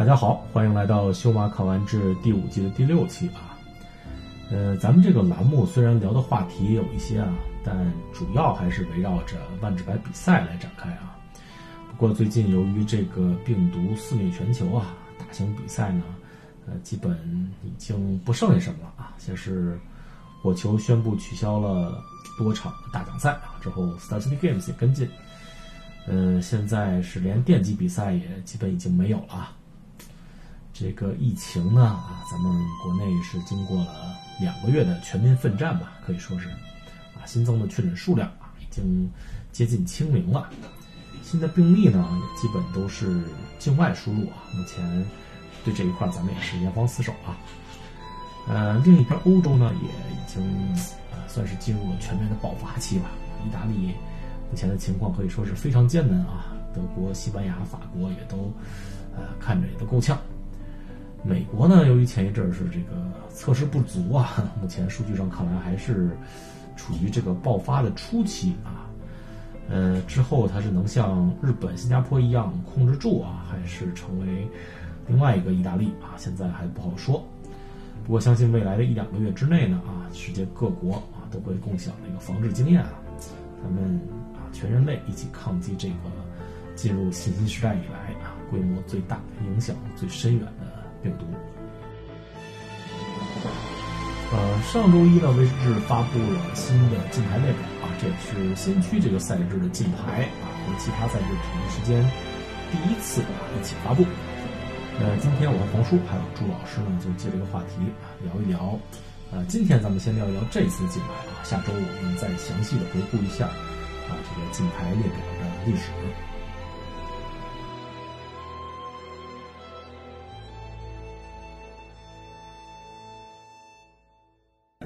大家好，欢迎来到《修马考完志》第五季的第六期啊。呃，咱们这个栏目虽然聊的话题有一些啊，但主要还是围绕着万智牌比赛来展开啊。不过最近由于这个病毒肆虐全球啊，大型比赛呢，呃，基本已经不剩下什么了啊。先是火球宣布取消了多场大奖赛啊，之后 Stars Games 也跟进。呃，现在是连电击比赛也基本已经没有了。这个疫情呢啊，咱们国内是经过了两个月的全民奋战吧，可以说是啊，新增的确诊数量啊已经接近清零了。新的病例呢也基本都是境外输入啊。目前对这一块咱们也是严防死守啊。呃，另一边欧洲呢也已经啊算是进入了全面的爆发期吧。意大利目前的情况可以说是非常艰难啊。德国、西班牙、法国也都呃看着也都够呛。美国呢，由于前一阵儿是这个测试不足啊，目前数据上看来还是处于这个爆发的初期啊。呃，之后它是能像日本、新加坡一样控制住啊，还是成为另外一个意大利啊？现在还不好说。不过相信未来的一两个月之内呢啊，世界各国啊都会共享这个防治经验啊，咱们啊全人类一起抗击这个进入信息时代以来啊规模最大、影响最深远的。病毒。呃，上周一呢，威士忌发布了新的金牌列表啊，这也是先驱这个赛制的金牌啊，和其他赛制同一时间第一次啊一起发布。呃，今天我和黄叔还有朱老师呢，就借这个话题啊聊一聊。呃，今天咱们先聊一聊这次金牌啊，下周我们再详细的回顾一下啊这个金牌列表的历史。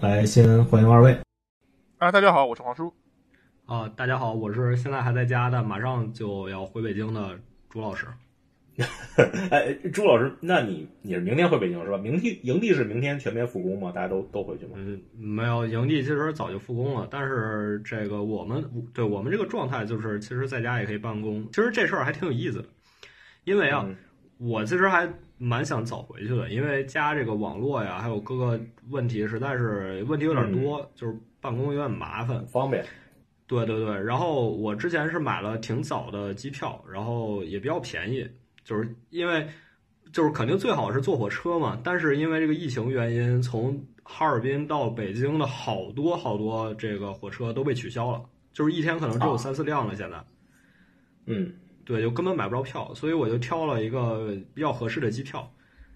来，先欢迎二位。啊，大家好，我是黄叔。啊，大家好，我是现在还在家的，马上就要回北京的朱老师。哎，朱老师，那你你是明天回北京是吧？明天营地是明天全面复工吗？大家都都回去吗？嗯，没有，营地其实早就复工了，但是这个我们对我们这个状态就是，其实在家也可以办公。其实这事儿还挺有意思的，因为啊，我其实还。蛮想早回去的，因为家这个网络呀，还有各个问题，实在是问题有点多，就是办公有点麻烦。方便。对对对，然后我之前是买了挺早的机票，然后也比较便宜，就是因为就是肯定最好是坐火车嘛，但是因为这个疫情原因，从哈尔滨到北京的好多好多这个火车都被取消了，就是一天可能只有三四辆了。现在，嗯。对，就根本买不着票，所以我就挑了一个比较合适的机票。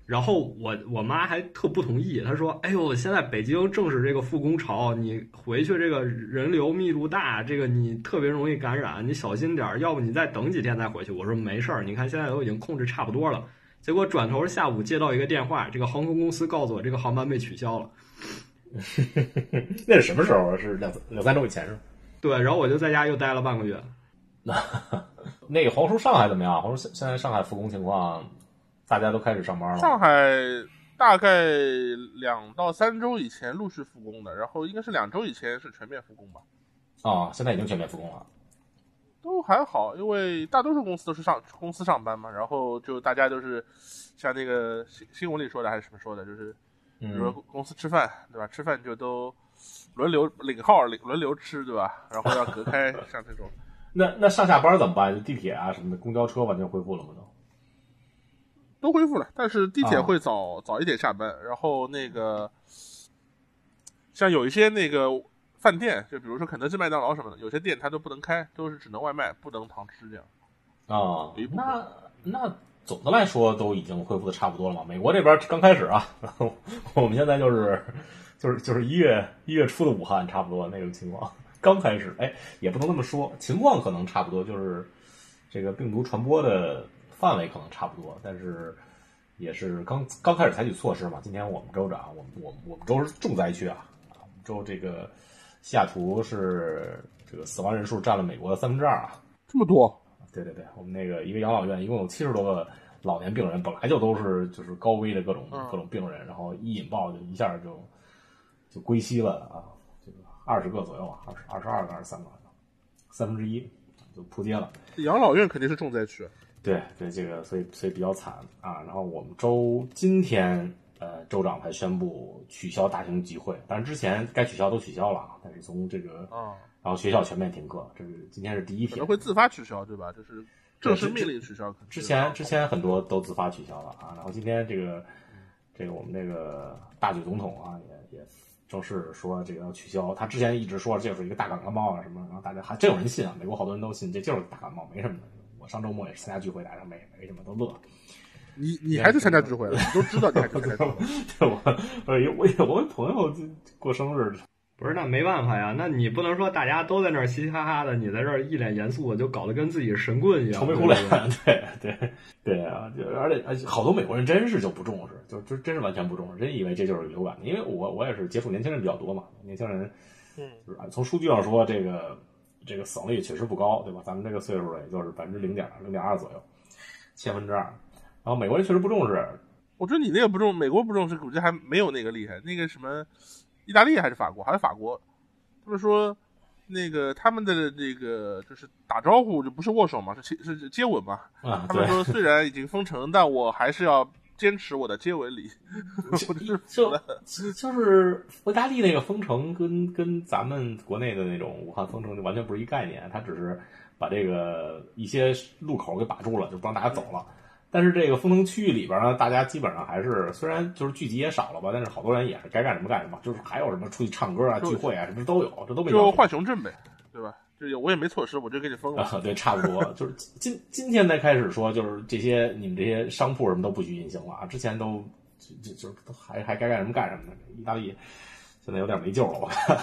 然后我我妈还特不同意，她说：“哎呦，现在北京正是这个复工潮，你回去这个人流密度大，这个你特别容易感染，你小心点儿，要不你再等几天再回去。”我说：“没事儿，你看现在都已经控制差不多了。”结果转头下午接到一个电话，这个航空公司告诉我这个航班被取消了。那是什么时候？是两两三周以前是吗？对，然后我就在家又待了半个月。那 那个黄叔，上海怎么样？黄叔，现现在上海复工情况，大家都开始上班了。上海大概两到三周以前陆续复工的，然后应该是两周以前是全面复工吧？啊，现在已经全面复工了。都还好，因为大多数公司都是上公司上班嘛，然后就大家都是像那个新新闻里说的还是什么说的，就是比如说公司吃饭对吧？吃饭就都轮流领号领轮流吃对吧？然后要隔开 像这种。那那上下班怎么办？地铁啊什么的，公交车完全恢复了吗？都都恢复了，但是地铁会早早一点下班。然后那个像有一些那个饭店，就比如说肯德基、麦当劳什么的，有些店它都不能开，都是只能外卖，不能堂吃这样。啊，那那总的来说都已经恢复的差不多了嘛。美国这边刚开始啊，我们现在就是就是就是一月一月初的武汉差不多那种情况。刚开始，哎，也不能那么说，情况可能差不多，就是这个病毒传播的范围可能差不多，但是也是刚刚开始采取措施嘛。今天我们州长，我们我们我们州是重灾区啊，我们州这个西雅图是这个死亡人数占了美国的三分之二啊，这么多？对对对，我们那个一个养老院一共有七十多个老年病人，本来就都是就是高危的各种各种病人，然后一引爆就一下就就归西了啊。二十个左右啊，二十二十二个还是三个，三分之一就扑街了。养老院肯定是重灾区。对对，这个所以所以比较惨啊。然后我们州今天呃州长才宣布取消大型集会，但是之前该取消都取消了啊。但是从这个啊，然后学校全面停课，这是今天是第一天可能。会自发取消，对吧？这是正式命令取消。之前之前很多都自发取消了啊，然后今天这个这个我们这个大举总统啊也也正式说这个要取消。他之前一直说这就是一个大感冒啊什么，然后大家还真有人信啊，美国好多人都信这就是大感冒，没什么的。我上周末也是参加聚会，大家没没什么都乐。你你还去参加聚会了？你都知道你还去参加聚会。对我我有我有我朋友过生日，不是，那没办法呀，那你不能说大家都在那儿嘻嘻哈哈的，你在这儿一脸严肃的，就搞得跟自己神棍一样，愁眉苦脸。对对对啊！就而且而且好多美国人真是就不重视，就就真是完全不重视，真以为这就是流感。因为我我也是接触年轻人比较多嘛，年轻人，嗯，就是从数据上说，这个这个死亡率确实不高，对吧？咱们这个岁数也就是百分之零点零点二左右，千分之二。然后美国人确实不重视，我觉得你那个不重，美国不重视，估计还没有那个厉害。那个什么，意大利还是法国，还是法国，他们说那个他们的那个就是打招呼就不是握手嘛，是是是接吻嘛。啊，他们，说虽然已经封城，但我还是要坚持我的接吻礼。我是就 就是意大利那个封城跟跟咱们国内的那种武汉封城就完全不是一概念，他只是把这个一些路口给把住了，就不让大家走了。但是这个封城区域里边呢，大家基本上还是虽然就是聚集也少了吧，但是好多人也是该干什么干什么，就是还有什么出去唱歌啊、聚会啊什么都有，这都没就浣熊镇呗，对吧？就我也没措施，我就给你封了。啊，对，差不多，就是今今天才开始说，就是这些你们这些商铺什么都不许运行了啊，之前都就就还还该干什么干什么的。意大利现在有点没救了，我看。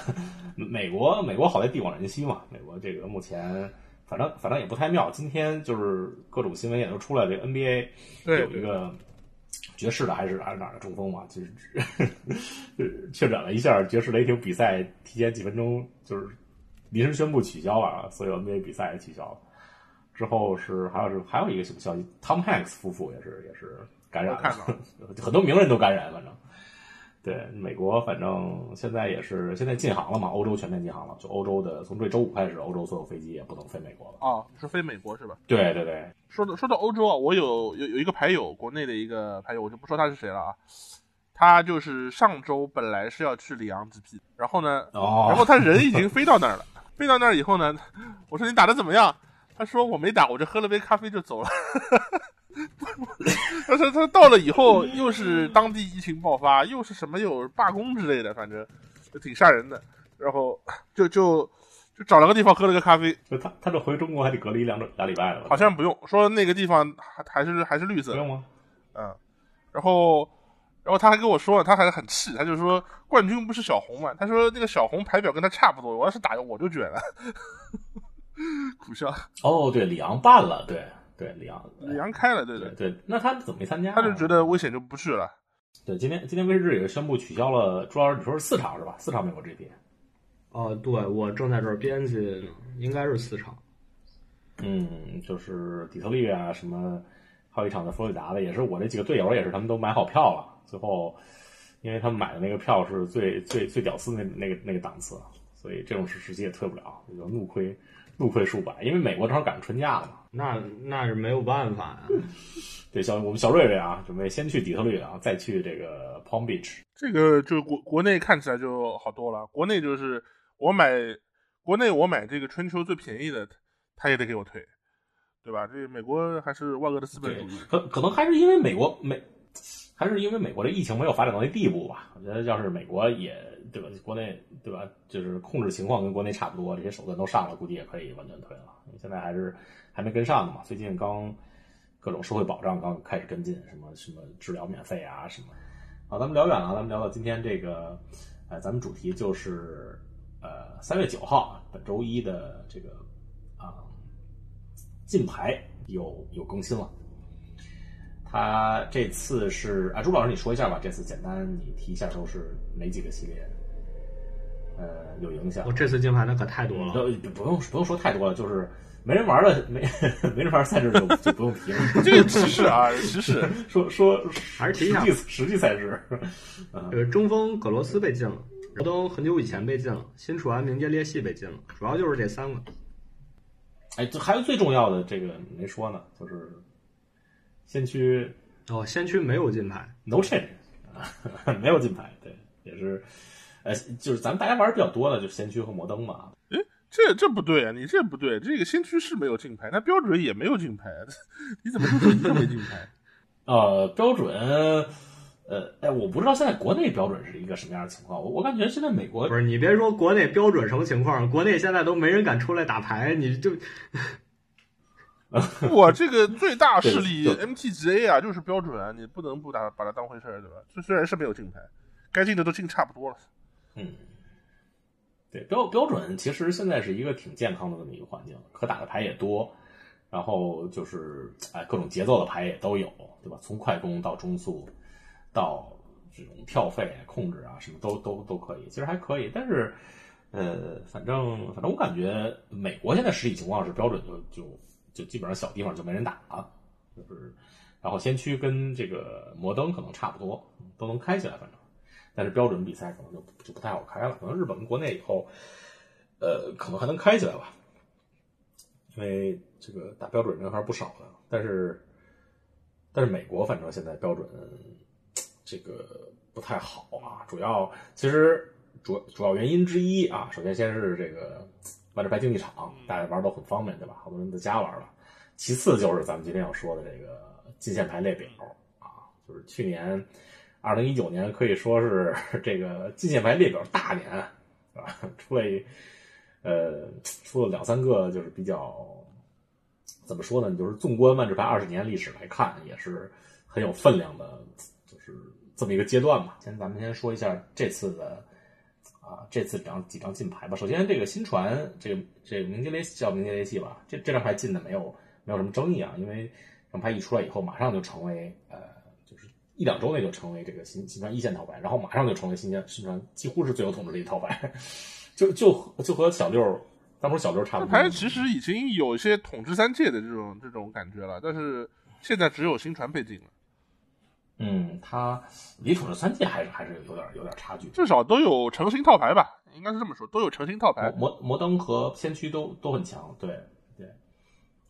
美国美国好在地广人稀嘛，美国这个目前反正反正也不太妙。今天就是各种新闻也都出来，这个 NBA 对有一个爵士的还是还是哪儿的中锋嘛，就是确诊了一下，爵士雷霆比赛提前几分钟就是临时宣布取消了，啊所有 NBA 比赛也取消了。之后是还有是还有一个什么消息，Tom Hanks 夫妇也是也是感染了，很多名人都感染，反正。对，美国反正现在也是现在禁航了嘛，欧洲全面禁航了，就欧洲的从这周五开始，欧洲所有飞机也不能飞美国了。哦，是飞美国是吧？对对对，说到说到欧洲啊，我有有有一个牌友，国内的一个牌友，我就不说他是谁了啊。他就是上周本来是要去里昂 GP，然后呢，哦，然后他人已经飞到那儿了。飞到那儿以后呢，我说你打的怎么样？他说我没打，我就喝了杯咖啡就走了。他说他到了以后，又是当地疫情爆发，又是什么有罢工之类的，反正就挺吓人的。然后就就就找了个地方喝了个咖啡，就他他这回中国还得隔离两周俩礼拜了？好像不用说那个地方还还是还是绿色，不用吗？嗯，然后，然后他还跟我说，他还很气，他就说冠军不是小红嘛？他说那个小红排表跟他差不多，我要是打我就卷了，苦笑。哦，对，里昂办了，对对，李昂李昂开了，对对对，对，那他怎么没参加呢？他就觉得危险就不去了。对，今天今天威士忌也是宣布取消了，主要是你说是四场是吧？四场美国 GP。哦，对，我正在这儿编辑呢，应该是四场。嗯，就是底特律啊，什么，还有一场在佛罗里达的，也是我这几个队友也是，他们都买好票了。最后，因为他们买的那个票是最最最屌丝那那个那个档次，所以这种时时期也退不了，就怒亏怒亏数百。因为美国正好赶上春假了嘛。那那是没有办法呀。对，小我们小瑞瑞啊，准备先去底特律然后，再去这个 Palm Beach。这个就国国内看起来就好多了。国内就是我买国内我买这个春秋最便宜的，他也得给我退，对吧？这美国还是万恶的资本对主义。，可可能还是因为美国美，还是因为美国这疫情没有发展到那地步吧。我觉得要是美国也对吧，国内对吧，就是控制情况跟国内差不多，这些手段都上了，估计也可以完全退了。现在还是还没跟上呢嘛，最近刚各种社会保障刚开始跟进，什么什么治疗免费啊什么。好，咱们聊远了，咱们聊到今天这个，呃，咱们主题就是呃三月九号本周一的这个啊、金牌有有更新了。他这次是啊，朱老师你说一下吧，这次简单你提一下都是哪几个系列？呃，有影响我。这次金牌的可太多了。都不用不用说太多了，就是没人玩了没 没人玩赛制就就不用提了。这个歧视啊，歧视。说说还是提一下实际实际赛制，呃中锋葛罗斯被禁了，罗登很久以前被禁了，新楚安明杰列系被禁了，主要就是这三个。哎，这还有最重要的这个没说呢，就是先驱哦，先驱没有金牌，no change，没有金牌，对，也是，呃，就是咱们大家玩的比较多的，就是先驱和摩登嘛。哎，这这不对啊，你这不对，这个新区是没有竞拍，那标准也没有竞拍，你怎么说一个没竞拍？呃，标准。呃，哎，我不知道现在国内标准是一个什么样的情况。我我感觉现在美国不是你别说国内标准什么情况，国内现在都没人敢出来打牌，你就，我这个最大势力 MTGA 啊，就是标准啊，你不能不打把它当回事儿，对吧？这虽然是没有竞拍，该进的都进差不多了。嗯，对标标准其实现在是一个挺健康的这么一个环境，可打的牌也多，然后就是哎各种节奏的牌也都有，对吧？从快攻到中速。到这种跳费控制啊，什么都都都可以，其实还可以。但是，呃，反正反正我感觉美国现在实体情况是标准就就就基本上小地方就没人打了，就是，然后先驱跟这个摩登可能差不多，都能开起来，反正，但是标准比赛可能就就不太好开了。可能日本跟国内以后，呃，可能还能开起来吧，因为这个打标准人还是不少的。但是，但是美国反正现在标准。这个不太好啊，主要其实主主要原因之一啊，首先先是这个万智牌竞技场，大家玩都很方便，对吧？好多人在家玩了。其次就是咱们今天要说的这个进线牌列表啊，就是去年二零一九年可以说是 这个进线牌列表大年，是吧？出了呃出了两三个，就是比较怎么说呢？就是纵观万智牌二十年历史来看，也是很有分量的。就是这么一个阶段吧，先咱们先说一下这次的啊，这次张几张金牌吧。首先，这个新传，这个这个明杰雷叫明杰雷系吧，这这张牌进的没有没有什么争议啊，因为这张牌一出来以后，马上就成为呃，一两周内就成为这个新新传一线套牌，然后马上就成为新传新传几乎是最有统治力的套牌，就就就和小六当初小六差不多。牌其实已经有一些统治三界的这种这种感觉了，但是现在只有新传被禁了。嗯，他离统治三界还是还是有点有点差距，至少都有成型套牌吧，应该是这么说，都有成型套牌。摩摩登和先驱都都很强，对对，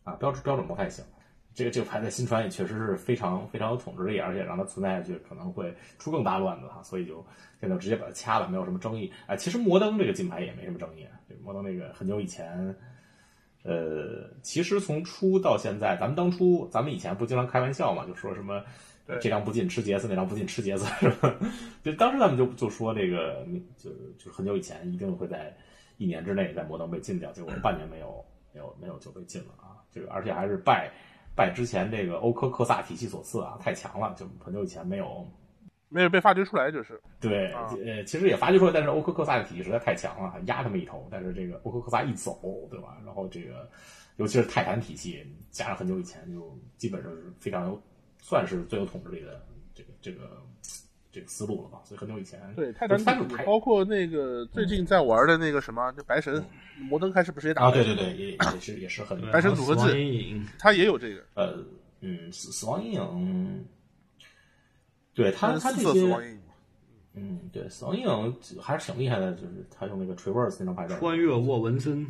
啊，标准标准不太行。这个这个牌在新传也确实是非常非常有统治力，而且让它存在下去可能会出更大乱子哈，所以就现在直接把它掐了，没有什么争议。哎，其实摩登这个金牌也没什么争议，这摩登那个很久以前，呃，其实从出到现在，咱们当初咱们以前不经常开玩笑嘛，就说什么。这张不进吃杰斯，那张不进吃杰斯，是吧？就当时咱们就就说这个，就就很久以前一定会在一年之内在摩登被禁掉，结果半年没有，没有没有就被禁了啊！这个而且还是拜拜之前这个欧科克萨体系所赐啊，太强了，就很久以前没有没有被发掘出来，就是对，呃，其实也发掘出来，但是欧科克萨的体系实在太强了，压他们一头。但是这个欧科克萨一走，对吧？然后这个尤其是泰坦体系，加上很久以前就基本上是非常有。算是最有统治力的这个这个这个思路了吧？所以很久以前，对泰坦包括那个最近在玩的那个什么，就白神摩登开始不是也打啊？对对对，也也是也是很白神组合制，他也有这个。呃，嗯，死死亡阴影，对他他这些，嗯，对死亡阴影还是挺厉害的，就是他用那个 traverse 那张牌穿越沃文森，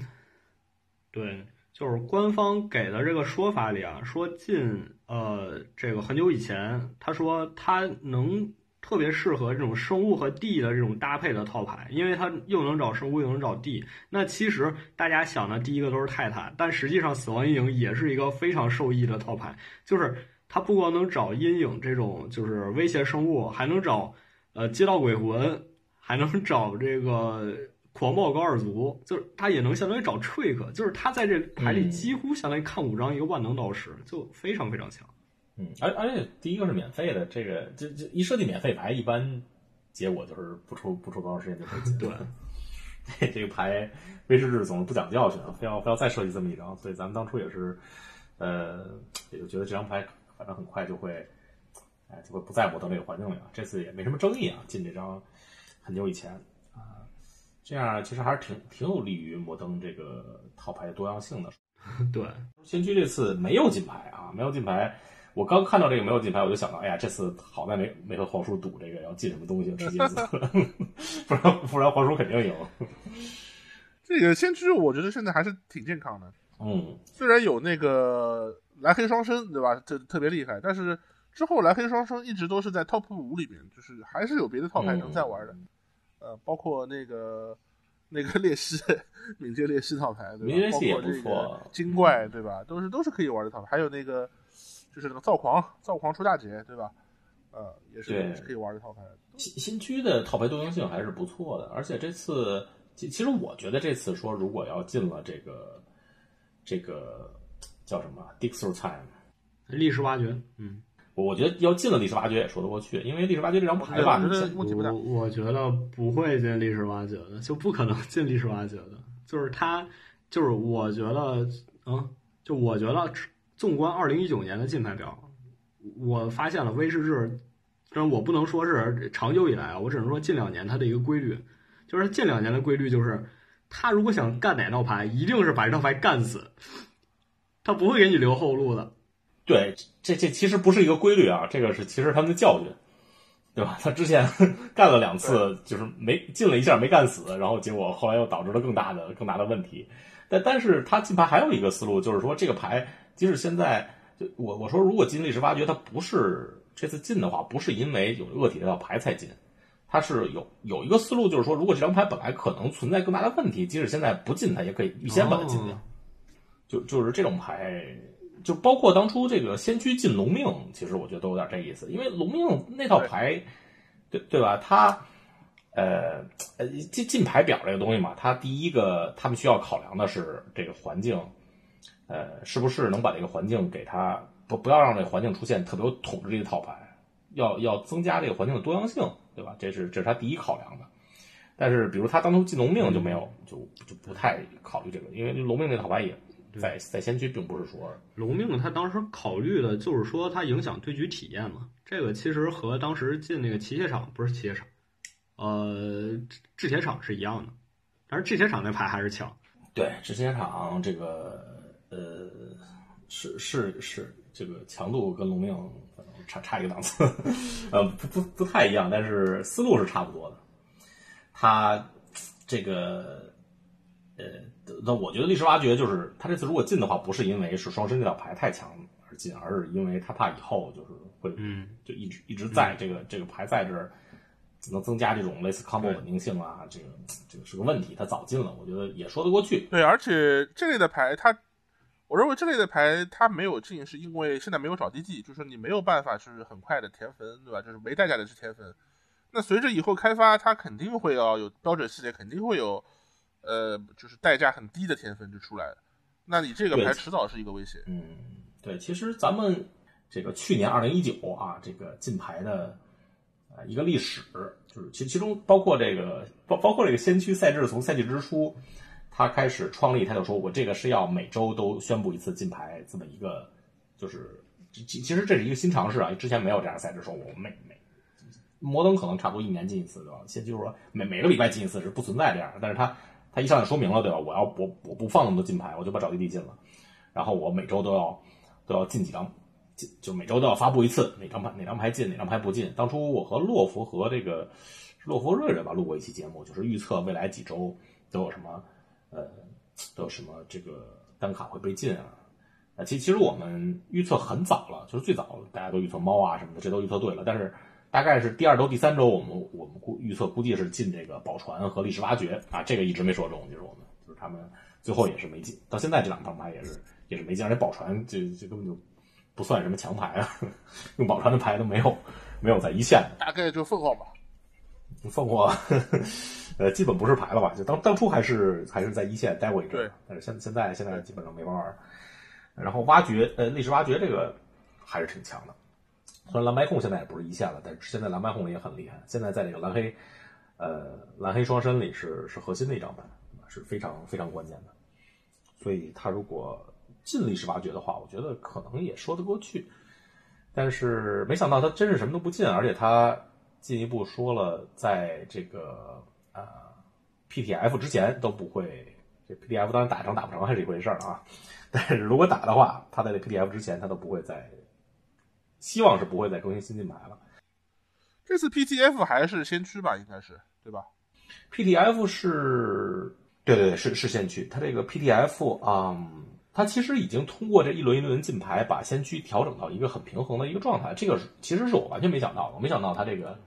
对。就是官方给的这个说法里啊，说近呃这个很久以前，他说他能特别适合这种生物和地的这种搭配的套牌，因为它又能找生物又能找地。那其实大家想的第一个都是泰坦，但实际上死亡阴影也是一个非常受益的套牌，就是它不光能找阴影这种就是威胁生物，还能找呃街道鬼魂，还能找这个。狂暴高尔族就是他也能相当于找 trick，就是他在这牌里几乎相当于看五张一个万能导师，就非常非常强。嗯，而而且第一个是免费的，这个这这一设计免费牌，一般结果就是不出不出多长时间就会进。对，这个牌威士忌总是不讲教训，非要非要再设计这么一张，所以咱们当初也是呃也就觉得这张牌反正很快就会哎就会不在摩登这个环境里了。这次也没什么争议啊，进这张很久以前啊。这样其实还是挺挺有利于摩登这个套牌多样性的。对，先驱这次没有金牌啊，没有金牌。我刚看到这个没有金牌，我就想到，哎呀，这次好在没没和黄叔赌这个要进什么东西，吃金子 不然不然黄叔肯定赢。这个先知我觉得现在还是挺健康的，嗯，虽然有那个蓝黑双生，对吧？这特别厉害，但是之后蓝黑双生一直都是在 top 五里面，就是还是有别的套牌能在玩的。呃，包括那个那个猎狮，敏捷猎狮套牌，对吧？包括这个精怪，对吧？都是都是可以玩的套牌。还有那个就是那个造狂，造狂出大姐，对吧？呃，也是也是可以玩的套牌。新新区的套牌多样性还是不错的，而且这次其其实我觉得这次说如果要进了这个这个叫什么 Dixer Time 历史挖掘，嗯。我觉得要进了历史挖掘也说得过去，因为历史挖掘这张牌吧，我我觉得不会进历史挖掘的，就不可能 进历史挖掘的。就是他，就是我觉得，嗯，就我觉得，纵观二零一九年的竞牌表，我发现了威士忌，但我不能说是长久以来啊，我只能说近两年它的一个规律，就是近两年的规律就是，他如果想干哪套牌，一定是把这套牌干死，他不会给你留后路的。对，这这其实不是一个规律啊，这个是其实他们的教训，对吧？他之前 干了两次，就是没进了一下没干死，然后结果后来又导致了更大的更大的问题。但但是他进牌还有一个思路，就是说这个牌即使现在就我我说如果进历史挖掘，他不是这次进的话，不是因为有恶体这套牌才进，他是有有一个思路，就是说如果这张牌本来可能存在更大的问题，即使现在不进它，也可以预先把它进掉。就就是这种牌。就包括当初这个先驱进龙命，其实我觉得都有点这意思，因为龙命那套牌，对对吧？它呃呃进进牌表这个东西嘛，它第一个他们需要考量的是这个环境，呃，是不是能把这个环境给它不不要让这个环境出现特别有统治力的套牌，要要增加这个环境的多样性，对吧？这是这是他第一考量的。但是比如他当初进龙命就没有，就就不太考虑这个，因为龙命那套牌也。在在先驱并不是说龙命，他当时考虑的就是说它影响对局体验嘛。这个其实和当时进那个骑械场不是骑械场，呃，制铁厂是一样的。但是制铁厂那牌还是强。对，制铁厂这个呃是是是这个强度跟龙命差差一个档次，呃不不不太一样，但是思路是差不多的。他这个呃。那我觉得历史挖掘就是他这次如果进的话，不是因为是双身这套牌太强而进，而是因为他怕以后就是会，嗯，就一直一直在这个这个牌在这儿，能增加这种类似 combo 稳定性啊，这个这个是个问题。它早进了，我觉得也说得过去。对，而且这类的牌，它我认为这类的牌它没有进，是因为现在没有找地技，就是你没有办法是很快的填坟，对吧？就是没代价的去填坟。那随着以后开发，它肯定会要有标准系列，肯定会有。呃，就是代价很低的天分就出来了，那你这个牌迟早是一个威胁。嗯，对，其实咱们这个去年二零一九啊，这个禁牌的呃一个历史，就是其其中包括这个包包括这个先驱赛制，从赛季之初他开始创立，他就说我这个是要每周都宣布一次金牌这么一个，就是其其实这是一个新尝试啊，之前没有这样赛制，说我每每摩登可能差不多一年进一次，对吧？先就是说每每个礼拜进一次是不存在这样的，但是他。他一上来说明了，对吧？我要我我不放那么多金牌，我就把找地地进了。然后我每周都要都要进几张，就每周都要发布一次哪张牌哪张牌进哪张牌不进。当初我和洛夫和这个洛夫瑞瑞吧录过一期节目，就是预测未来几周都有什么呃都有什么这个单卡会被禁啊。啊，其其实我们预测很早了，就是最早大家都预测猫啊什么的，这都预测对了，但是。大概是第二周、第三周，我们我们估预测估计是进这个宝船和历史挖掘啊，这个一直没说中，就是我们就是他们最后也是没进，到现在这两张牌也是也是没进，而且宝船这这根本就不算什么强牌啊，用宝川的牌都没有没有在一线，大概就凤凰吧，凤凰呃基本不是牌了吧，就当当初还是还是在一线待过一阵，但是现现在现在基本上没法玩，然后挖掘呃历史挖掘这个还是挺强的。虽然蓝白控现在也不是一线了，但是现在蓝白控也很厉害。现在在这个蓝黑，呃，蓝黑双身里是是核心的一张牌，是非常非常关键的。所以他如果进历史挖掘的话，我觉得可能也说得过去。但是没想到他真是什么都不进，而且他进一步说了，在这个呃 PTF 之前都不会。这 PTF 当然打成打不成还是一回事儿啊。但是如果打的话，他在这 PTF 之前他都不会再。希望是不会再更新新进牌了。这次 PTF 还是先驱吧，应该是对吧？PTF 是，对对对，是是先驱。它这个 PTF 啊，他其实已经通过这一轮一轮进牌，把先驱调整到一个很平衡的一个状态。这个其实是我完全没想到的，没想到他这个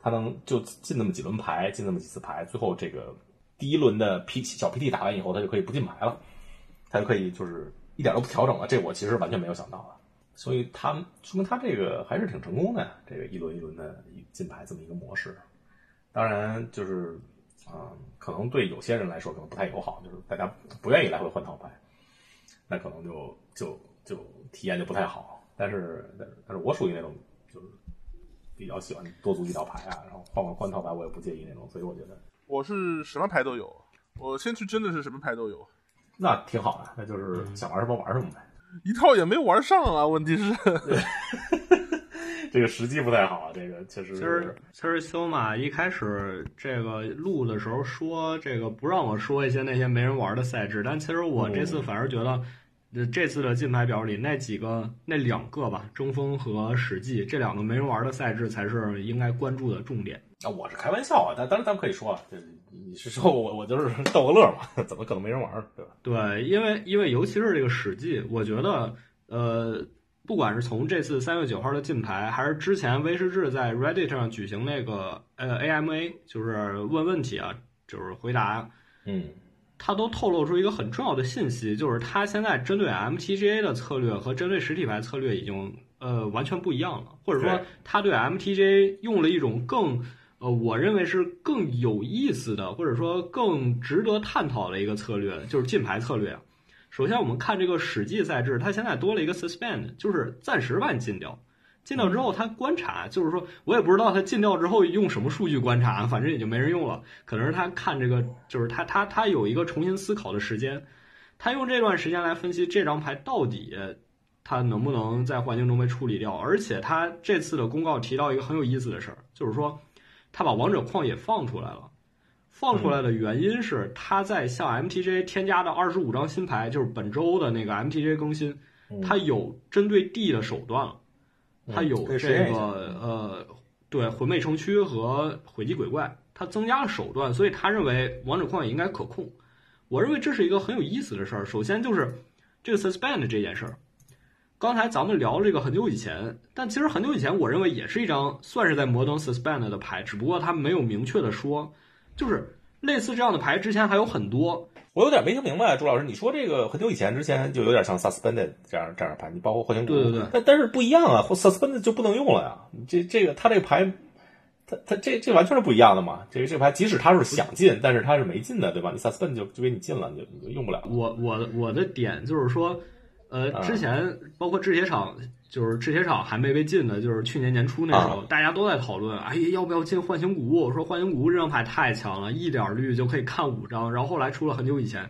他能就进那么几轮牌，进那么几次牌，最后这个第一轮的 P 小 PT 打完以后，他就可以不进牌了，他就可以就是一点都不调整了。这我其实完全没有想到的，所以他说明他这个还是挺成功的呀，这个一轮一轮的进牌这么一个模式。当然就是啊，可能对有些人来说可能不太友好，就是大家不愿意来回换套牌。那可能就就就体验就不太好，但是但是但是我属于那种就是比较喜欢多组几套牌啊，然后换换换套牌我也不介意那种，所以我觉得我是什么牌都有，我先去真的是什么牌都有，那挺好的，那就是想玩什么玩什么呗，一套也没玩上啊，问题是。这个时机不太好，这个确实。其实其实修马一开始这个录的时候说这个不让我说一些那些没人玩的赛制，但其实我这次反而觉得，这次的金牌表里那几个那两个吧，争锋和史记这两个没人玩的赛制才是应该关注的重点。啊，我是开玩笑啊，但当然咱们可以说啊，这你是说我我就是 逗个乐嘛，怎么可能没人玩对吧？对，因为因为尤其是这个史记，我觉得呃。不管是从这次三月九号的禁牌，还是之前威士忌在 Reddit 上举行那个呃 AMA，就是问问题啊，就是回答，嗯，他都透露出一个很重要的信息，就是他现在针对 MTGA 的策略和针对实体牌策略已经呃完全不一样了，或者说他对 MTGA 用了一种更呃我认为是更有意思的，或者说更值得探讨的一个策略，就是禁牌策略。首先，我们看这个史记赛制，它现在多了一个 suspend，就是暂时把你禁掉。禁掉之后，他观察，就是说我也不知道他禁掉之后用什么数据观察，反正也就没人用了。可能是他看这个，就是他他他有一个重新思考的时间，他用这段时间来分析这张牌到底他能不能在环境中被处理掉。而且他这次的公告提到一个很有意思的事儿，就是说他把王者旷野放出来了。放出来的原因是，他在向 MTJ 添加的二十五张新牌，就是本周的那个 MTJ 更新，他有针对 D 的手段了，他有这个呃，对魂魅城区和毁迹鬼怪，他增加了手段，所以他认为王者旷野应该可控。我认为这是一个很有意思的事儿。首先就是这个 suspend 这件事儿，刚才咱们聊了这个很久以前，但其实很久以前，我认为也是一张算是在摩登 suspend 的牌，只不过他没有明确的说。就是类似这样的牌，之前还有很多。我有点没听明白，朱老师，你说这个很久以前之前就有点像 suspended 这样这样的牌，你包括幻形谷，对对对。但但是不一样啊，suspended 就不能用了呀。这这个他这个牌，他他这这完全是不一样的嘛。这个这个牌，即使他是想进，但是他是没进的，对吧？你 suspend 就就给你进了，你就你就用不了。我我我的点就是说，呃，之前包括制铁厂。就是制铁厂还没被禁的，就是去年年初那时候，大家都在讨论，哎，要不要进幻形谷物？我说幻形谷物这张牌太强了，一点绿就可以看五张。然后后来出了很久以前，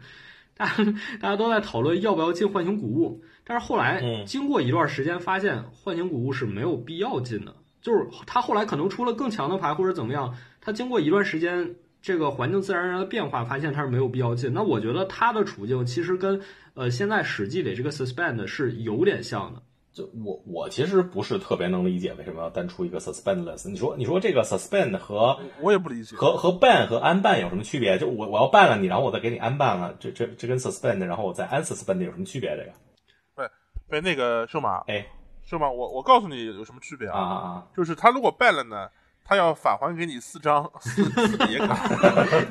大家大家都在讨论要不要进幻形谷物。但是后来经过一段时间，发现幻形谷物是没有必要进的。就是他后来可能出了更强的牌或者怎么样，他经过一段时间这个环境自然而然的变化，发现他是没有必要进。那我觉得他的处境其实跟呃现在史记里这个 suspend 是有点像的。就我我其实不是特别能理解为什么要单出一个 suspendless。你说你说这个 suspend 和我也不理解和和 ban 和 unban 有什么区别？就我我要 ban 了你，然后我再给你 unban 了，这这这跟 suspend 然后我再 unsuspend 有什么区别？这个？对，对，那个瘦马，哎，瘦马，我我告诉你有什么区别啊啊啊！就是他如果 ban 了呢？他要返还给你四张 四叠卡，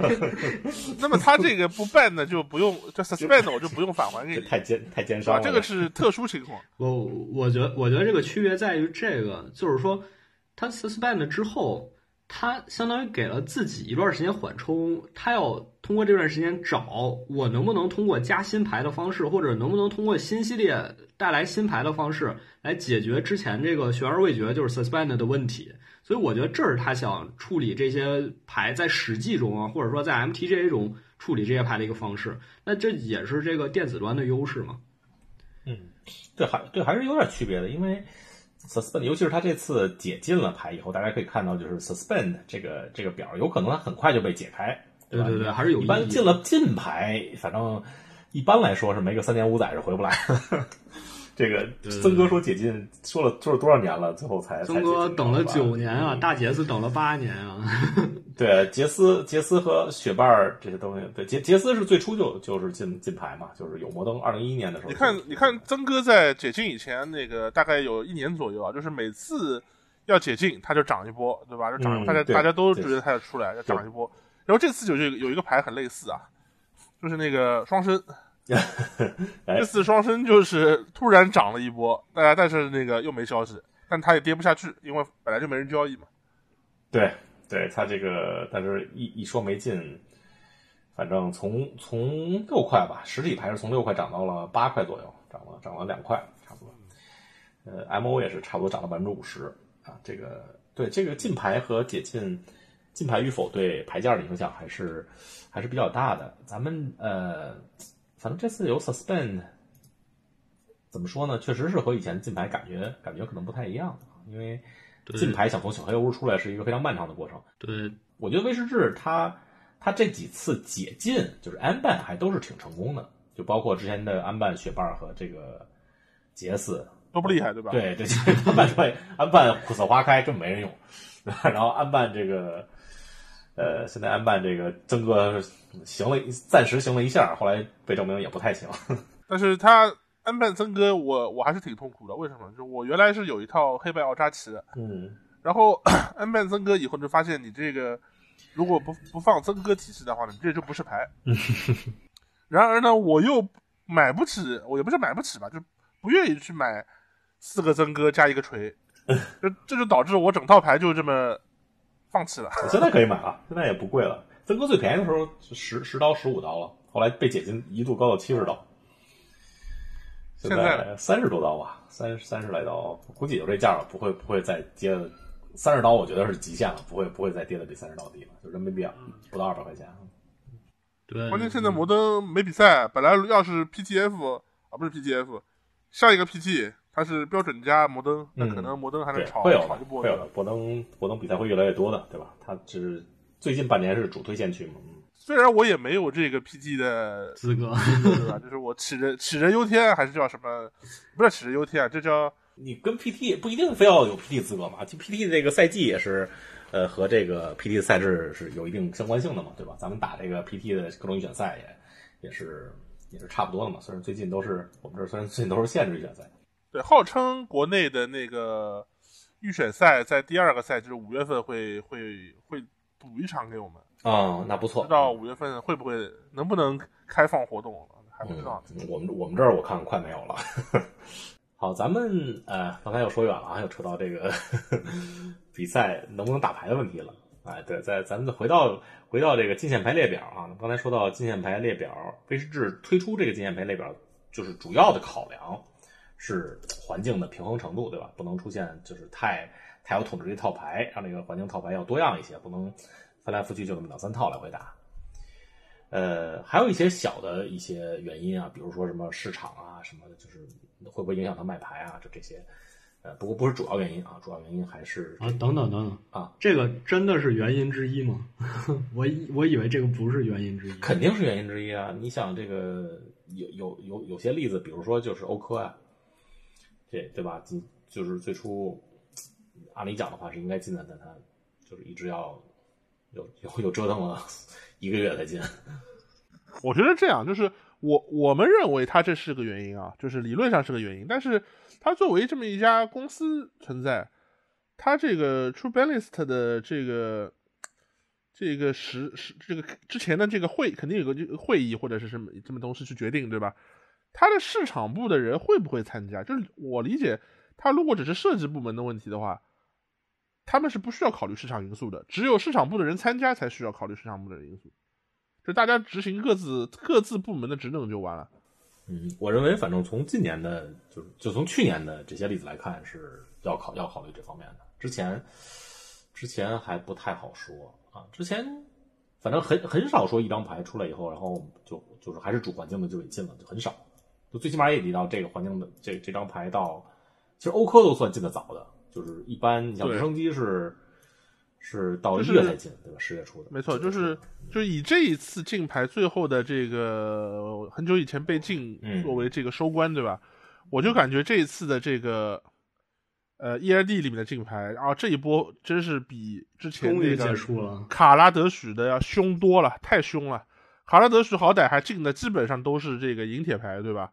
那么他这个不办呢，就不用这 suspend 我就不用返还给你，太奸太奸商了。这个是特殊情况。我我觉得我觉得这个区别在于这个，就是说他 suspend 之后，他相当于给了自己一段时间缓冲，他要通过这段时间找我能不能通过加新牌的方式，或者能不能通过新系列带来新牌的方式来解决之前这个悬而未决就是 suspend 的问题。所以我觉得这是他想处理这些牌在史记中啊，或者说在 MTGA 中处理这些牌的一个方式。那这也是这个电子端的优势嘛？嗯，对，还对还是有点区别的，因为 suspend，尤其是他这次解禁了牌以后，大家可以看到，就是 suspend 这个这个表有可能它很快就被解开，对对对，还是有一般进了禁牌，反正一般来说是没个三年五载是回不来。这个曾哥说解禁，说了说了多少年了，最后才曾哥等了九年啊，大杰斯等了八年啊。对，杰斯、杰斯和雪伴儿这些东西，对杰杰斯是最初就就是进进牌嘛，就是有摩登。二零一一年的时候，你看，你看曾哥在解禁以前，那个大概有一年左右啊，就是每次要解禁，他就涨一波，对吧？就涨，大家大家都觉得他要出来，要涨一波。然后这次就有有一个牌很类似啊，就是那个双生，这次双生就是突然涨了一波，大家但是那个又没消息，但它也跌不下去，因为本来就没人交易嘛。对。对它这个，但是一一说没进，反正从从六块吧，实体牌是从六块涨到了八块左右，涨了涨了两块，差不多。呃，M O 也是差不多涨了百分之五十啊。这个对这个禁牌和解禁禁牌与否对牌价的影响还是还是比较大的。咱们呃，反正这次有 suspend，怎么说呢？确实是和以前禁牌感觉感觉可能不太一样，因为。金牌想从小黑屋出来是一个非常漫长的过程。对，我觉得威士治他他这几次解禁就是安办还都是挺成功的，就包括之前的安办雪瓣和这个杰斯都不厉害，对吧？对对，安办出来安办苦涩花开根本没人用，然后安办这个呃，现在安办这个曾哥行了，暂时行了一下，后来被证明也不太行。但是他。安半曾哥，我我还是挺痛苦的。为什么？就我原来是有一套黑白奥扎奇，嗯，然后安半曾哥以后就发现你这个如果不不放曾哥体系的话呢，你这就不是牌。然而呢，我又买不起，我也不是买不起吧，就不愿意去买四个曾哥加一个锤，这这就导致我整套牌就这么放弃了。现在可以买了，现在也不贵了。曾哥最便宜的时候十十刀十五刀了，后来被解禁一度高到七十刀。现在三十多刀吧，三三十来刀，估计也就这价了，不会不会再跌的。三十刀我觉得是极限了，不会不会再跌的比三十刀低了，就人民币不到二百块钱。对，关键现在摩登没比赛，本来要是 PTF 啊，不是 PTF，上一个 PT 它是标准加摩登，那可能摩登还能炒炒一波。会有的，摩登摩登比赛会越来越多的，对吧？它只是最近半年是主推荐区嘛。虽然我也没有这个 PG 的资格，对吧？就是我杞人杞人忧天，还是叫什么？不是杞人忧天啊，这叫 你跟 PT 不一定非要有 PT 资格嘛？就 PT 这个赛季也是，呃，和这个 PT 的赛制是有一定相关性的嘛，对吧？咱们打这个 PT 的各种预选赛也也是也是差不多的嘛。虽然最近都是我们这虽然最近都是限制预选赛，对，号称国内的那个预选赛在第二个赛就是五月份会会会补一场给我们。啊，那不错。不知道五月份会不会能不能开放活动，还不知道。我们我们这儿我看快没有了。好，咱们呃刚才又说远了啊，又扯到这个 比赛能不能打牌的问题了。哎，对，在咱们回到回到这个进线牌列表啊，刚才说到进线牌列表，威士治推出这个进线牌列表，就是主要的考量是环境的平衡程度，对吧？不能出现就是太太有统治力套牌，让这个环境套牌要多样一些，不能。翻来覆去就那么两三套来回打，呃，还有一些小的一些原因啊，比如说什么市场啊什么的，就是会不会影响他卖牌啊？就这些，呃，不过不是主要原因啊，主要原因还是啊，等等等等啊，这个真的是原因之一吗？我我以为这个不是原因之一，肯定是原因之一啊！你想这个有有有有些例子，比如说就是欧科啊，对对吧？就是最初按理讲的话是应该进的，但他就是一直要。又又又折腾了一个月才进。我觉得这样，就是我我们认为它这是个原因啊，就是理论上是个原因，但是它作为这么一家公司存在，它这个 True Balance 的这个这个时时这个之前的这个会肯定有个会议或者是什么这么东西去决定，对吧？他的市场部的人会不会参加？就是我理解，他如果只是设计部门的问题的话。他们是不需要考虑市场因素的，只有市场部的人参加才需要考虑市场部的因素。就大家执行各自各自部门的职能就完了。嗯，我认为反正从今年的，就就从去年的这些例子来看，是要考要考虑这方面的。之前之前还不太好说啊，之前反正很很少说一张牌出来以后，然后就就是还是主环境的就给进了，就很少。就最起码也得到这个环境的这这张牌到，其实欧科都算进的早的。就是一般，你像直升机是是到一月才进，对吧？十月初的，没错，就是就以这一次竞牌最后的这个很久以前被禁作为这个收官，对吧？我就感觉这一次的这个呃，E R D 里面的竞牌啊，这一波真是比之前终于那个结束了。卡拉德许的要凶多了，太凶了。卡拉德许好歹还进的基本上都是这个银铁牌，对吧？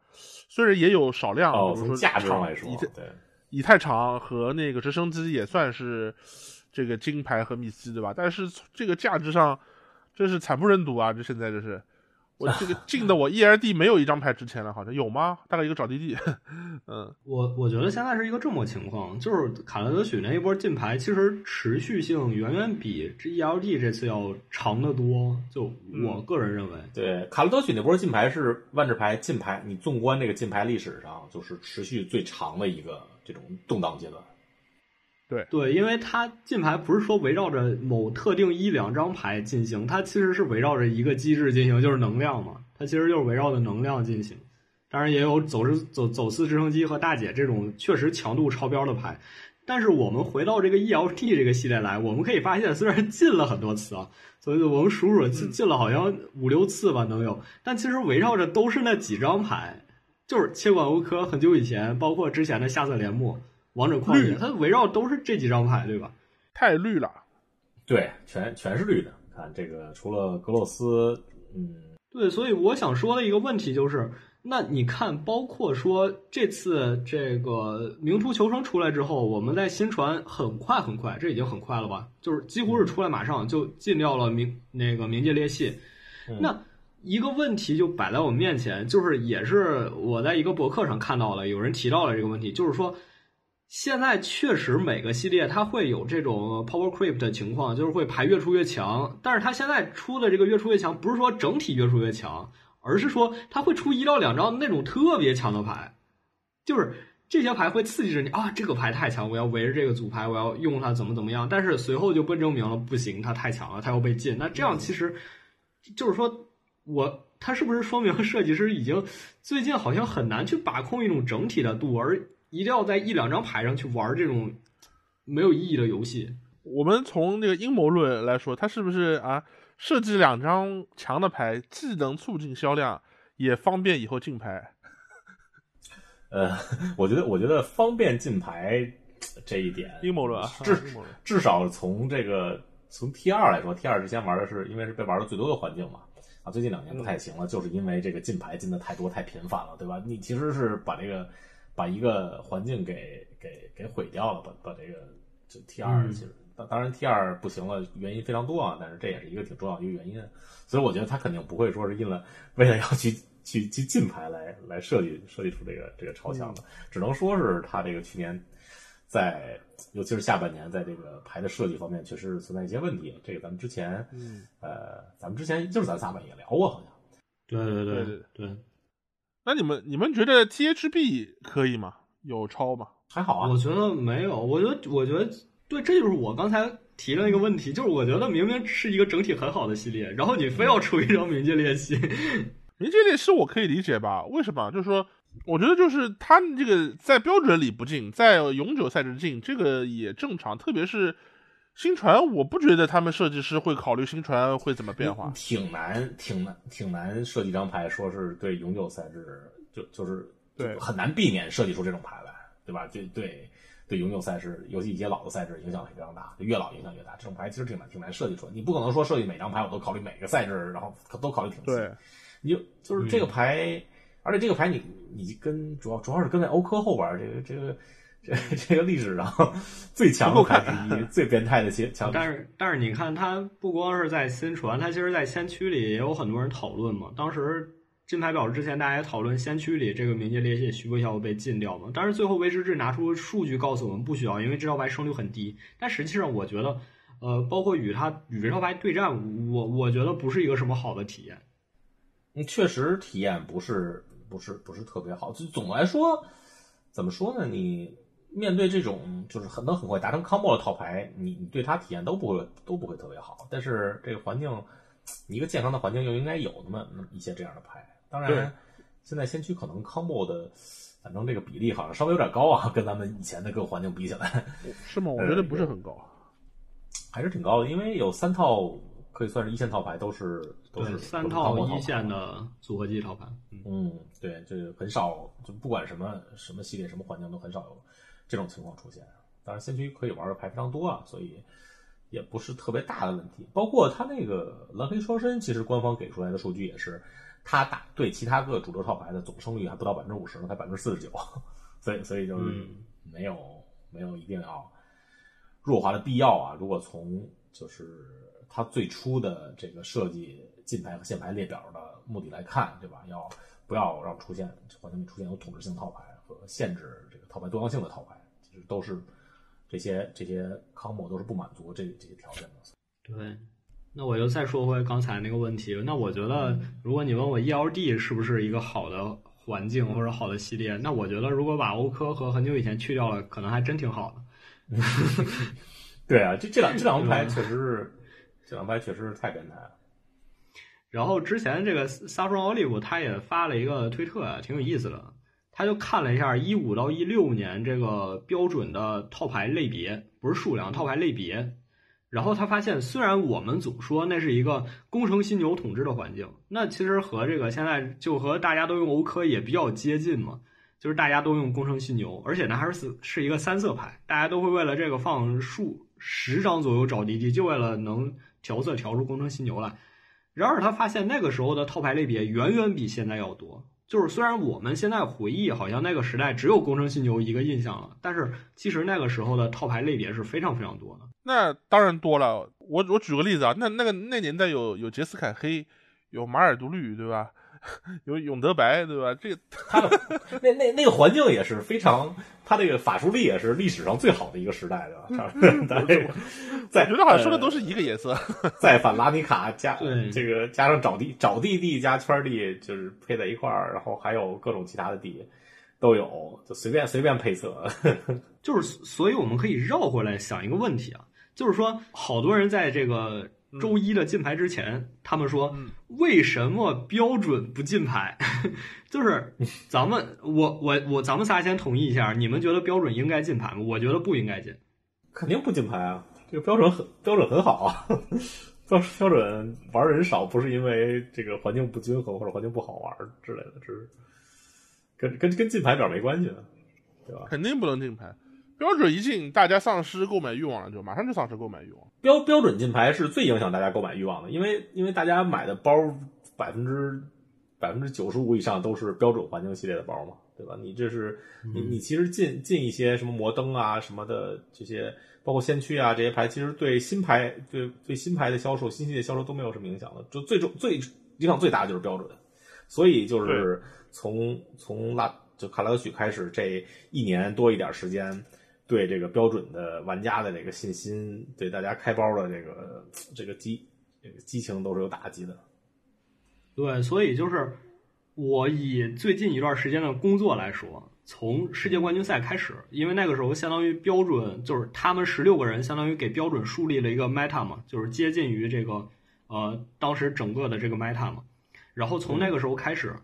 虽然也有少量，哦，比如说从价值上来说以太，对，以太厂和那个直升机也算是这个金牌和密西，对吧？但是这个价值上真是惨不忍睹啊！这现在这是我这个进的我 E R D 没有一张牌值钱了，好像有吗？大概一个找弟弟，嗯，我我觉得现在是一个这么情况，就是卡拉德许那一波进牌，其实持续性远远比这 ELD 这次要长得多。就我个人认为，对，卡罗德许那波进牌是万智牌进牌，你纵观这个进牌历史上，就是持续最长的一个这种动荡阶段。对对，因为它进牌不是说围绕着某特定一两张牌进行，它其实是围绕着一个机制进行，就是能量嘛，它其实就是围绕着能量进行。当然也有走失走走私直升机和大姐这种确实强度超标的牌，但是我们回到这个 ELT 这个系列来，我们可以发现，虽然进了很多次啊，所以我们数数进进了好像五六次吧能有，但其实围绕着都是那几张牌，就是切管欧科很久以前，包括之前的下色帘幕、王者旷野，它围绕都是这几张牌，对吧？太绿了。对，全全是绿的。看这个，除了格洛斯，嗯，对，所以我想说的一个问题就是，那你看，包括说这次这个名图求生出来之后，我们在新传很快很快，这已经很快了吧？就是几乎是出来马上就禁掉了冥那个冥界裂隙。嗯那一个问题就摆在我面前，就是也是我在一个博客上看到了，有人提到了这个问题，就是说。现在确实每个系列它会有这种 power creep 的情况，就是会牌越出越强。但是它现在出的这个越出越强，不是说整体越出越强，而是说它会出一到两张那种特别强的牌，就是这些牌会刺激着你啊，这个牌太强，我要围着这个组牌，我要用它怎么怎么样。但是随后就被证明了不行，它太强了，它要被禁。那这样其实就是说我它是不是说明设计师已经最近好像很难去把控一种整体的度，而一定要在一两张牌上去玩这种没有意义的游戏？我们从这个阴谋论来说，它是不是啊设计两张强的牌，既能促进销量，也方便以后进牌？呃，我觉得，我觉得方便进牌这一点，阴谋论啊，至。至少从这个从 T 二来说，T 二之前玩的是因为是被玩的最多的环境嘛，啊，最近两年不太行了，就是因为这个进牌进的太多太频繁了，对吧？你其实是把这个把一个环境给给给毁掉了，把把这个就 T 二嗯。其实当当然 T 二不行了，原因非常多啊，但是这也是一个挺重要的一个原因，所以我觉得他肯定不会说是印了为了要去。去去进牌来来设计设计出这个这个超强的，只能说是他这个去年在尤其是下半年在这个牌的设计方面确实是存在一些问题。这个咱们之前嗯，呃，咱们之前就是咱仨吧也聊过，好像。对对对对。对，那你们你们觉得 THB 可以吗？有超吗？还好啊我。觉得没有，我觉得我觉得对，这就是我刚才提了一个问题，就是我觉得明明是一个整体很好的系列，然后你非要出一张冥界练习，冥界练习我可以理解吧？为什么？就是说，我觉得就是他这个在标准里不进，在永久赛制进，这个也正常。特别是新传，我不觉得他们设计师会考虑新传会怎么变化。挺难，挺难，挺难设计张牌，说是对永久赛制，就就是对很难避免设计出这种牌来，对吧？对对对，永久赛事，尤其一些老的赛制影响非常大，越老影响越大。这种牌其实挺难挺难设计出来，你不可能说设计每张牌我都考虑每个赛制，然后都考虑挺细。对，你就就是这个牌，而且这个牌你你跟主要主要是跟在欧科后边儿这个这个这这个历史上 最强的最变态的些强。但是但是你看，他不光是在新传，他其实在先驱里也有很多人讨论嘛。当时金牌表之前，大家也讨论先驱里这个冥界裂隙需不需要被禁掉嘛？但是最后维持制拿出数据告诉我们不需要，因为这套牌胜率很低。但实际上，我觉得，呃，包括与他与这套牌对战，我我觉得不是一个什么好的体验。嗯，确实体验不是不是不是特别好。就总的来说，怎么说呢？你面对这种就是很能很快达成 combo 的套牌，你你对它体验都不会都不会特别好。但是这个环境，一个健康的环境又应该有那么那么一些这样的牌。当然，现在先驱可能 combo 的，反正这个比例好像稍微有点高啊，跟咱们以前的各个环境比起来，是吗？我觉得不是很高。还是挺高的。因为有三套可以算是一线套牌，都是都是，三套一线的组合机套牌。嗯，对，就很少，就不管什么什么系列、什么环境，都很少有这种情况出现。当然先驱可以玩的牌非常多啊，所以也不是特别大的问题。包括他那个蓝黑双身，其实官方给出来的数据也是，他打对其他各主流套牌的总胜率还不到百分之五十呢，才百分之四十九，所以所以就是没有没有一定要弱化的必要啊。如果从就是他最初的这个设计禁牌和限牌列表的目的来看，对吧？要不要让出现环境里出现有统治性套牌和限制这个套牌多样性的套牌？都是这些这些 combo 都是不满足这这些条件的。对，那我就再说回刚才那个问题。那我觉得，如果你问我 ELD 是不是一个好的环境或者好的系列，那我觉得如果把欧科和很久以前去掉了，可能还真挺好的。对啊，这这两这两牌确实是，这两牌确实是太变态了。然后之前这个 Saffron Olive 他也发了一个推特啊，挺有意思的。他就看了一下一五到一六年这个标准的套牌类别，不是数量，套牌类别。然后他发现，虽然我们总说那是一个工程犀牛统治的环境，那其实和这个现在就和大家都用欧科也比较接近嘛。就是大家都用工程犀牛，而且呢还是是一个三色牌，大家都会为了这个放数十张左右找弟弟，就为了能调色调出工程犀牛来。然而他发现那个时候的套牌类别远远比现在要多。就是虽然我们现在回忆好像那个时代只有工程犀牛一个印象了，但是其实那个时候的套牌类别是非常非常多的。那当然多了。我我举个例子啊，那那个那年代有有杰斯凯黑，有马尔独绿，对吧？有永德白，对吧？这个 他的那那那个环境也是非常，他这个法术力也是历史上最好的一个时代，对吧？在我觉得好像说的都是一个颜色。在反拉尼卡加这个加上找地找地地加圈地，就是配在一块儿，然后还有各种其他的地都有，就随便随便配色。就是，所以我们可以绕回来想一个问题啊，就是说，好多人在这个。周一的禁牌之前，他们说为什么标准不禁牌？就是 咱们我我我，咱们仨先统一一下，你们觉得标准应该禁牌吗？我觉得不应该禁，肯定不禁牌啊！这个标准很标准很好啊，标标准玩人少，不是因为这个环境不均衡或者环境不好玩之类的，只是跟跟跟禁牌表没关系的，对吧？肯定不能进牌。标准一进，大家丧失购买欲望了，就马上就丧失购买欲望。标标准进牌是最影响大家购买欲望的，因为因为大家买的包百分之百分之九十五以上都是标准环境系列的包嘛，对吧？你这是你你其实进进一些什么摩登啊什么的这些，包括先驱啊这些牌，其实对新牌对对新牌的销售、新系列销售都没有什么影响的。就最终最影响最大就是标准，所以就是从从拉就卡拉德曲开始这一年多一点时间。对这个标准的玩家的这个信心，对大家开包的这个这个激这个激情都是有打击的。对，所以就是我以最近一段时间的工作来说，从世界冠军赛开始，因为那个时候相当于标准就是他们十六个人相当于给标准树立了一个 meta 嘛，就是接近于这个呃当时整个的这个 meta 嘛。然后从那个时候开始。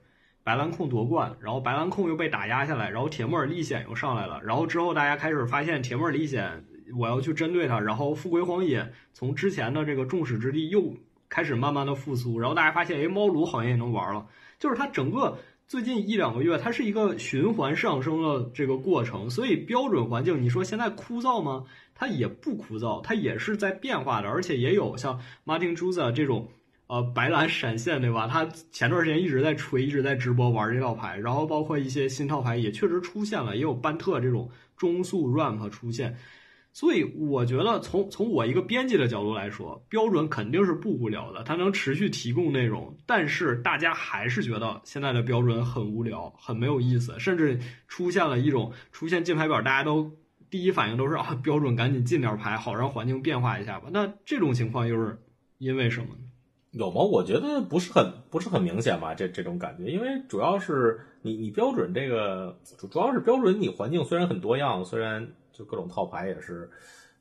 白蓝控夺冠，然后白蓝控又被打压下来，然后铁木尔历险又上来了，然后之后大家开始发现铁木尔历险，我要去针对他，然后富贵荒野从之前的这个众矢之的又开始慢慢的复苏，然后大家发现，哎，猫奴好像也能玩了，就是它整个最近一两个月，它是一个循环上升的这个过程，所以标准环境，你说现在枯燥吗？它也不枯燥，它也是在变化的，而且也有像 Martin Juza 这种。呃，白蓝闪现对吧？他前段时间一直在吹，一直在直播玩这套牌，然后包括一些新套牌也确实出现了，也有班特这种中速 ramp 出现，所以我觉得从从我一个编辑的角度来说，标准肯定是不无聊的，它能持续提供内容，但是大家还是觉得现在的标准很无聊，很没有意思，甚至出现了一种出现进牌表，大家都第一反应都是啊，标准赶紧进点牌，好让环境变化一下吧。那这种情况又是因为什么呢？有吗？我觉得不是很不是很明显吧，这这种感觉，因为主要是你你标准这个主主要是标准，你环境虽然很多样，虽然就各种套牌也是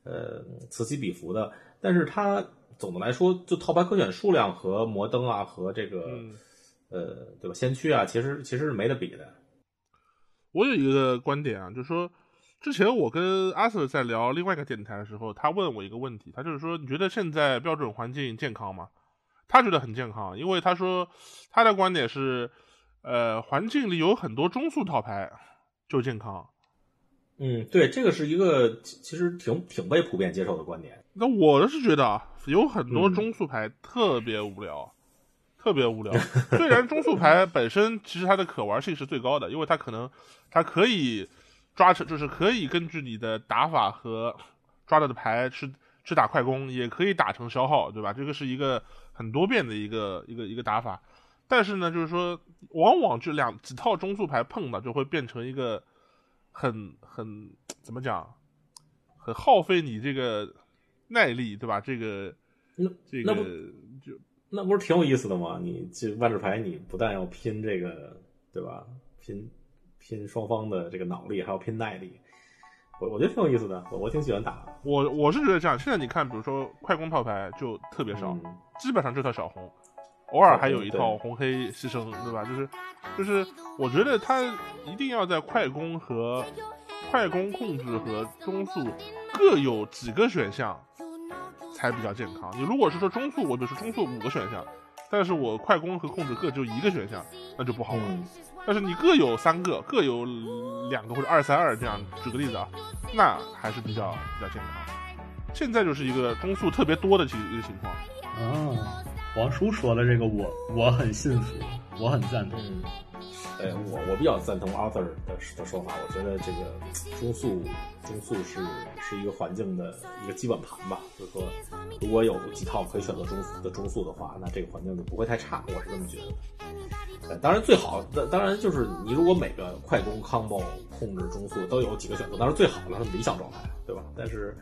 呃此起彼伏的，但是它总的来说，就套牌可选数量和摩登啊和这个呃对吧先驱啊，其实其实是没得比的。我有一个观点啊，就是说之前我跟阿 Sir 在聊另外一个电台的时候，他问我一个问题，他就是说你觉得现在标准环境健康吗？他觉得很健康，因为他说他的观点是，呃，环境里有很多中速套牌就健康，嗯，对，这个是一个其实挺挺被普遍接受的观点。那我是觉得啊，有很多中速牌特别无聊，特别无聊。虽然中速牌本身其实它的可玩性是最高的，因为它可能它可以抓成，就是可以根据你的打法和抓到的牌是是打快攻，也可以打成消耗，对吧？这个是一个很多变的一个一个一个打法。但是呢，就是说，往往这两几套中速牌碰到，就会变成一个。很很怎么讲，很耗费你这个耐力，对吧？这个那这个就那不是挺有意思的吗？你这万智牌，你不但要拼这个，对吧？拼拼双方的这个脑力，还要拼耐力。我我觉得挺有意思的，我我挺喜欢打。我我是觉得这样。现在你看，比如说快攻套牌就特别少，基本上这套小红。偶尔还有一套红黑牺牲，对吧？就是，就是，我觉得他一定要在快攻和快攻控制和中速各有几个选项才比较健康。你如果是说中速，我比如说中速五个选项，但是我快攻和控制各就一个选项，那就不好玩。但是你各有三个，各有两个或者二三二这样，举个例子啊，那还是比较比较健康。现在就是一个攻速特别多的情一个情况。哦。王叔说的这个，我我很信服，我很赞同。哎，我我比较赞同 Arthur 的的说法。我觉得这个中速中速是是一个环境的一个基本盘吧。就是说，如果有几套可以选择中速的中速的话，那这个环境就不会太差。我是这么觉得。呃，当然最好，当然就是你如果每个快攻 combo 控制中速都有几个选择，当然最好了，理想状态，对吧？但是。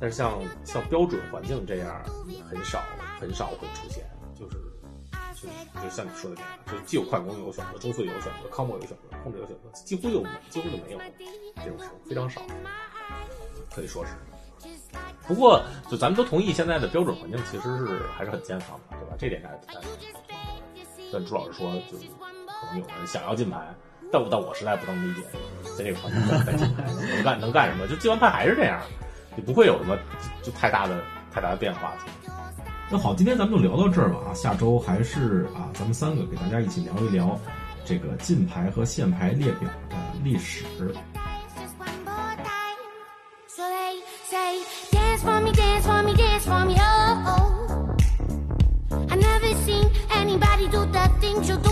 但是像像标准环境这样，很少很少会出现，就是就就像你说的这样，就既有快攻有选择，中速有选择，combo 有选择，控制有选择，几乎就几乎就没有这种事，非常少，可以说是。不过就咱们都同意，现在的标准环境其实是还是很健康的，对吧？这点大家大家但朱老师说，就是可能有人想要金牌，但但我实在不能理解，在这个环境下能干能干什么？就金完牌还是这样。也不会有什么就太大的太大的变化。那好，今天咱们就聊到这儿吧啊，下周还是啊，咱们三个给大家一起聊一聊这个金牌和限牌列表的历史。I never seen anybody do that thing you do.